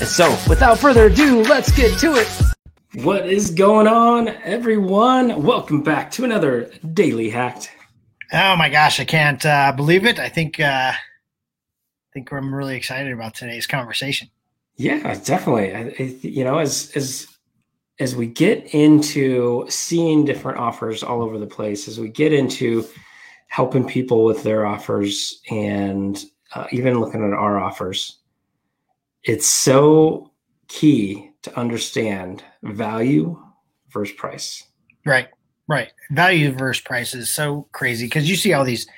So, without further ado, let's get to it. What is going on, everyone? Welcome back to another Daily Hacked. Oh my gosh, I can't uh, believe it. I think uh, I think I'm really excited about today's conversation. Yeah, definitely. I, I, you know, as as as we get into seeing different offers all over the place, as we get into helping people with their offers and uh, even looking at our offers, it's so key to understand value versus price. Right, right. Value versus price is so crazy because you see all these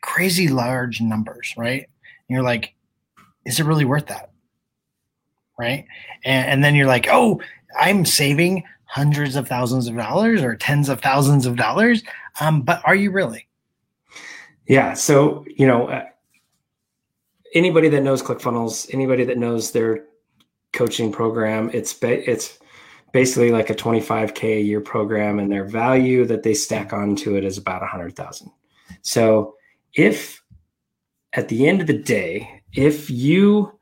crazy large numbers, right? And you're like, is it really worth that? Right. And, and then you're like, oh, I'm saving hundreds of thousands of dollars or tens of thousands of dollars. Um, but are you really? Yeah. So, you know, anybody that knows ClickFunnels, anybody that knows their coaching program, it's ba- it's basically like a 25k a year program, and their value that they stack onto it is about a hundred thousand. So, if at the end of the day, if you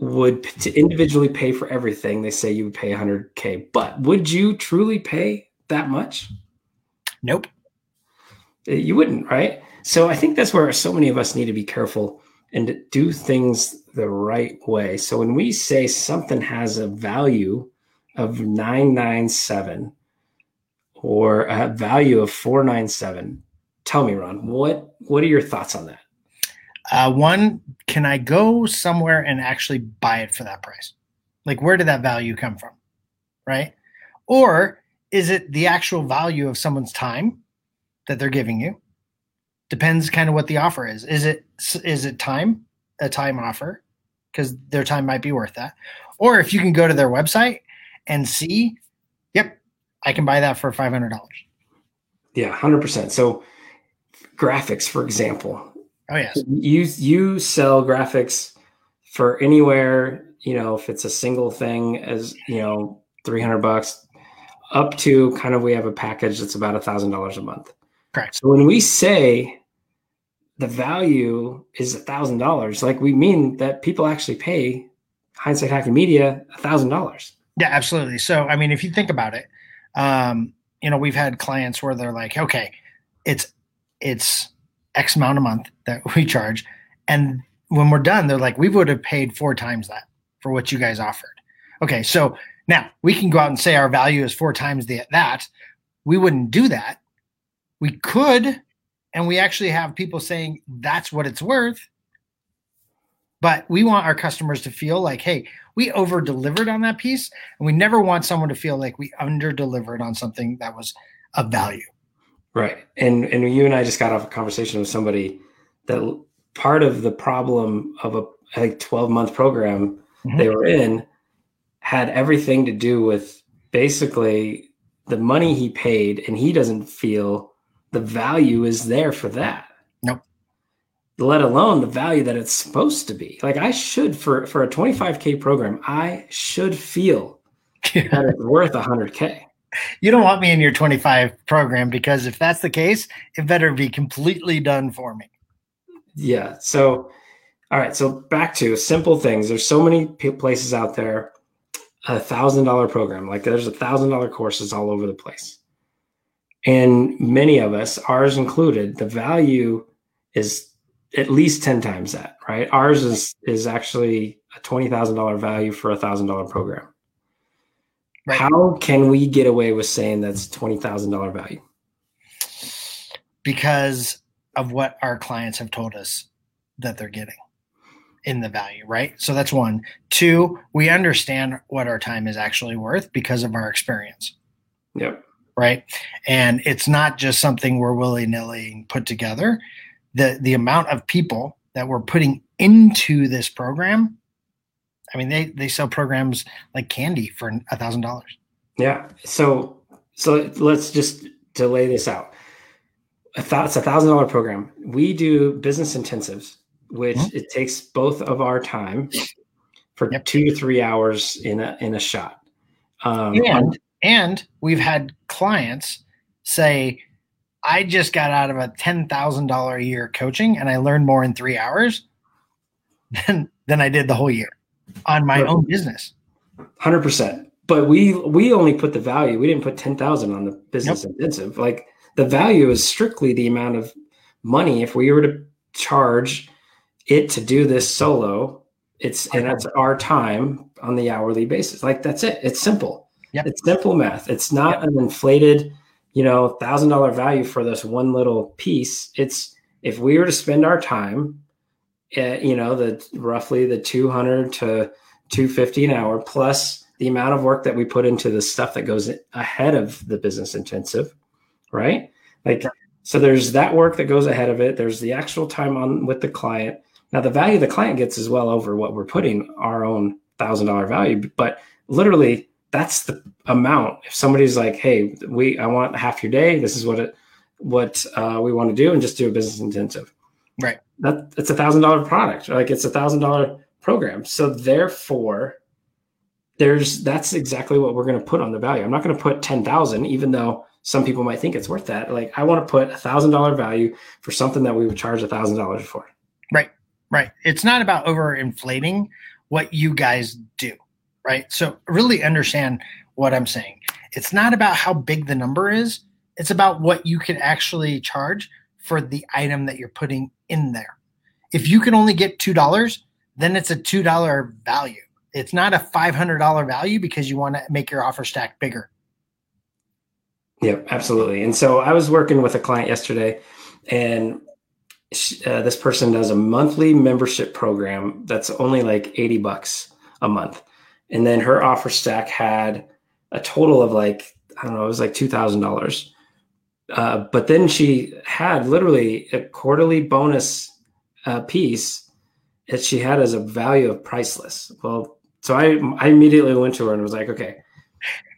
would to individually pay for everything, they say you would pay 100k, but would you truly pay that much? Nope. Eh, you wouldn't, right? So I think that's where so many of us need to be careful and do things the right way. So when we say something has a value of 997 or a value of 497, tell me, Ron, what what are your thoughts on that? Uh, one, can I go somewhere and actually buy it for that price? Like, where did that value come from? Right. Or is it the actual value of someone's time that they're giving you? Depends kind of what the offer is. Is it is it time, a time offer, because their time might be worth that. Or if you can go to their website and see, yep, I can buy that for five hundred dollars. Yeah, hundred percent. So graphics, for example, Oh yes. You you sell graphics for anywhere, you know, if it's a single thing as, you know, 300 bucks up to kind of we have a package that's about a thousand dollars a month. Correct. So when we say the value is a thousand dollars, like we mean that people actually pay hindsight hacking media a thousand dollars. Yeah, absolutely. So I mean, if you think about it, um, you know, we've had clients where they're like, okay, it's it's X amount a month that we charge. And when we're done, they're like, we would have paid four times that for what you guys offered. Okay, so now we can go out and say our value is four times the, that. We wouldn't do that. We could, and we actually have people saying that's what it's worth. But we want our customers to feel like, hey, we over delivered on that piece. And we never want someone to feel like we under delivered on something that was of value. Right. And and you and I just got off a conversation with somebody that part of the problem of a like 12 month program mm-hmm. they were in had everything to do with basically the money he paid and he doesn't feel the value is there for that. Nope. Let alone the value that it's supposed to be. Like I should for for a 25k program, I should feel that it's worth 100k you don't want me in your 25 program because if that's the case, it better be completely done for me. Yeah. So, all right. So back to simple things. There's so many places out there. A thousand dollar program, like there's a thousand dollar courses all over the place, and many of us, ours included, the value is at least ten times that. Right. Ours is is actually a twenty thousand dollar value for a thousand dollar program. Right. How can we get away with saying that's twenty thousand dollar value? Because of what our clients have told us that they're getting in the value, right? So that's one. Two, we understand what our time is actually worth because of our experience. Yep. Right. And it's not just something we're willy nilly put together. The the amount of people that we're putting into this program I mean, they they sell programs like candy for a thousand dollars. Yeah. So so let's just to lay this out. It's a thousand dollar program. We do business intensives, which mm-hmm. it takes both of our time for yep. two to three hours in a in a shot. Um, and and we've had clients say, "I just got out of a ten thousand dollar a year coaching, and I learned more in three hours than than I did the whole year on my right. own business." Hundred percent. But we we only put the value. We didn't put ten thousand on the business nope. intensive. Like the value is strictly the amount of money. If we were to charge it to do this solo, it's and that's our time on the hourly basis. Like that's it. It's simple. Yep. It's simple math. It's not yep. an inflated, you know, thousand dollar value for this one little piece. It's if we were to spend our time, uh, you know, the roughly the two hundred to two fifty an hour plus the amount of work that we put into the stuff that goes ahead of the business intensive, right? Like, so there's that work that goes ahead of it. There's the actual time on with the client. Now, the value the client gets is well over what we're putting our own thousand dollar value, but literally that's the amount. If somebody's like, "Hey, we I want half your day. This is what it what uh, we want to do," and just do a business intensive, right? That it's a thousand dollar product. Like it's a thousand dollar program. So therefore, there's that's exactly what we're going to put on the value. I'm not going to put 10,000 even though some people might think it's worth that. Like I want to put a thousand dollar value for something that we would charge a thousand dollars for. Right. Right. It's not about over inflating what you guys do. Right. So really understand what I'm saying. It's not about how big the number is. It's about what you can actually charge for the item that you're putting in there. If you can only get $2, then it's a $2 value it's not a $500 value because you want to make your offer stack bigger. Yep, absolutely. And so I was working with a client yesterday, and she, uh, this person does a monthly membership program that's only like 80 bucks a month. And then her offer stack had a total of like, I don't know, it was like $2,000. Uh, but then she had literally a quarterly bonus uh, piece that she had as a value of priceless. Well, so I I immediately went to her and was like, okay,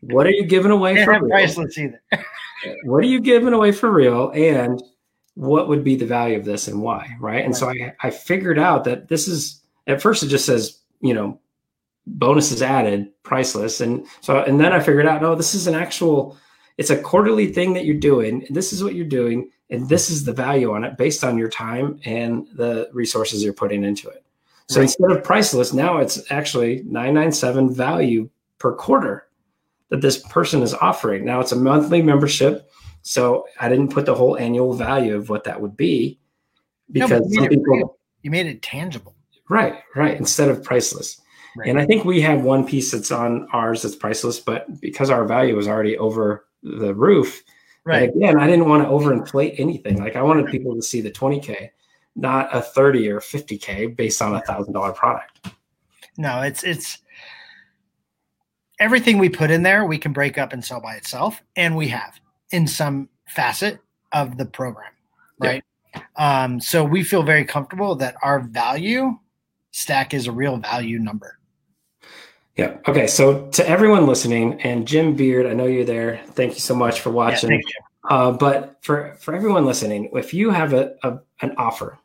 what are you giving away for real? priceless either. what are you giving away for real? And what would be the value of this and why? Right. And so I, I figured out that this is at first it just says, you know, bonuses added, priceless. And so and then I figured out, no, this is an actual, it's a quarterly thing that you're doing. This is what you're doing, and this is the value on it based on your time and the resources you're putting into it. So right. instead of priceless, now it's actually 997 value per quarter that this person is offering. Now it's a monthly membership. So I didn't put the whole annual value of what that would be because no, you, made people, you made it tangible. Right, right. Instead of priceless. Right. And I think we have one piece that's on ours that's priceless, but because our value was already over the roof, right. again, I didn't want to overinflate anything. Like I wanted people to see the 20K not a 30 or 50k based on a thousand dollar product no it's it's everything we put in there we can break up and sell by itself and we have in some facet of the program right um, so we feel very comfortable that our value stack is a real value number yeah. Okay so to everyone listening and jim beard i know you're there. Thank you so much for watching. yeah, uh, but for for everyone listening if you have a, a an offer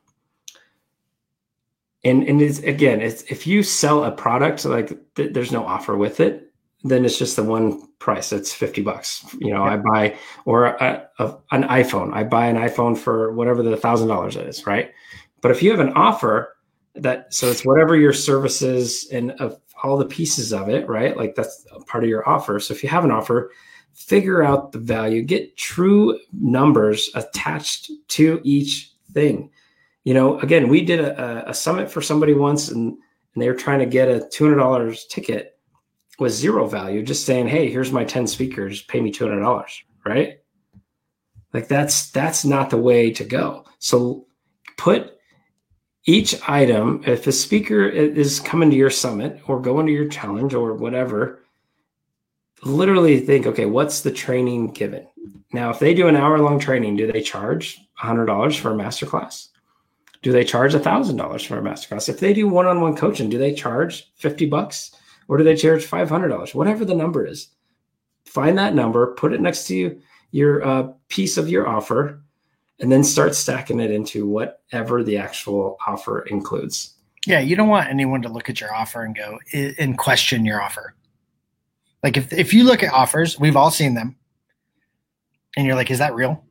and and it's again it's if you sell a product like th- there's no offer with it then it's just the one price. It's 50 bucks. You know i buy or a, a, an iphone. I buy an iphone for whatever the thousand dollars is right? But if you have an offer that so it's whatever your services and of all the pieces of it right like that's part of your offer so if you have an offer figure out the value get true numbers attached to each thing you know, again, we did a, a summit for somebody once and, and they were trying to get a $200 ticket with zero value, just saying, Hey, here's my 10 speakers, pay me $200. Right. Like that's, that's not the way to go. So put each item, if a speaker is coming to your summit or going to your challenge or whatever, literally think, okay, what's the training given? Now, if they do an hour long training, do they charge $100 for a masterclass? Do they charge $1,000 for a masterclass? If they do one on one coaching, do they charge 50 bucks or do they charge $500? Whatever the number is, find that number, put it next to you, your uh, piece of your offer, and then start stacking it into whatever the actual offer includes. Yeah, you don't want anyone to look at your offer and go and question your offer. Like if if you look at offers, we've all seen them, and you're like, "Is that real?"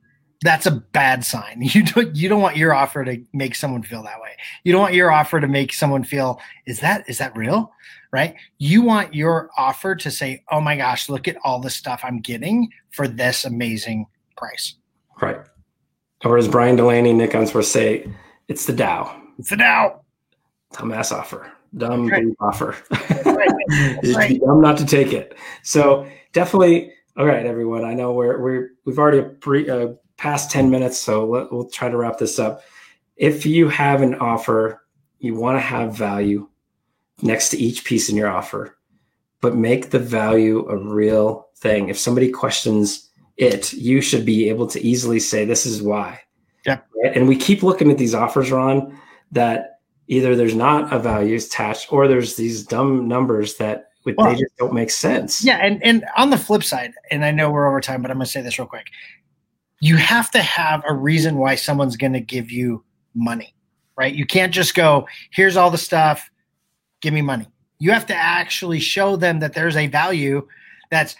That's a bad sign. You don't you don't want your offer to make someone feel that way. You don't want your offer to make someone feel, "Is that is that real?" Right? You want your offer to say, "Oh my gosh, look at all the stuff I'm getting for this amazing price." Right. Or as Brian Delaney, Nick Unsworth say, "It's the Dow." It's the Dow dumbass offer, dumb right. offer. right. dumb not to take it. So definitely, all right, everyone. I know we're we're we've already pre, uh, past ten minutes, so let, we'll try to wrap this up. If you have an offer, you want to have value next to each piece in your offer, but make the value a real thing. If somebody questions it, you should be able to easily say, "This is why." Yeah. Right? And we keep looking at these offers, Ron, that either there's not a value attached or there's these dumb numbers that well, they just don't make sense. Yeah, and and on the flip side, and I know we're over time, but I'm going to say this real quick. You have to have a reason why someone's going to give you money, right? You can't just go, "Here's all the stuff, give me money." You have to actually show them that there's a value that's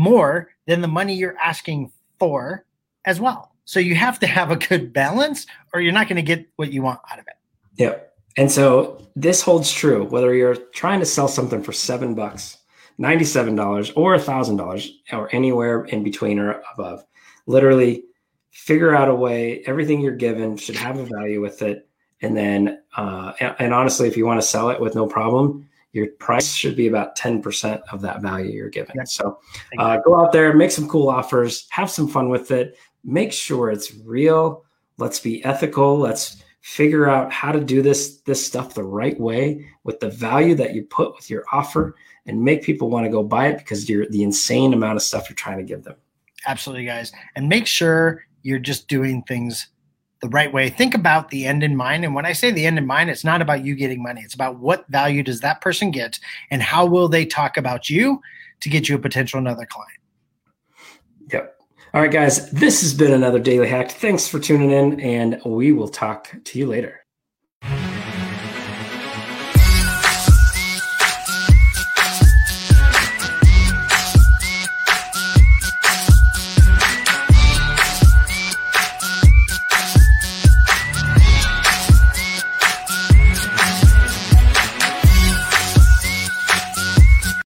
more than the money you're asking for as well. So you have to have a good balance or you're not going to get what you want out of it. Yep. And so this holds true whether you're trying to sell something for seven bucks, $97 or $1,000 or anywhere in between or above. Literally figure out a way, everything you're given should have a value with it. And then, uh, and, and honestly, if you want to sell it with no problem, your price should be about 10% of that value you're giving. Yeah. So uh, go out there, make some cool offers, have some fun with it, make sure it's real. Let's be ethical. Let's figure out how to do this this stuff the right way with the value that you put with your offer and make people want to go buy it because you're the insane amount of stuff you're trying to give them absolutely guys and make sure you're just doing things the right way. Think about the end in mind. And when i say the end in mind it's not about you getting money. It's about what value does that person get and how will they talk about you to get you a potential another client. Yep. All right, guys, this has been another Daily Hack. Thanks for tuning in, and we will talk to you later.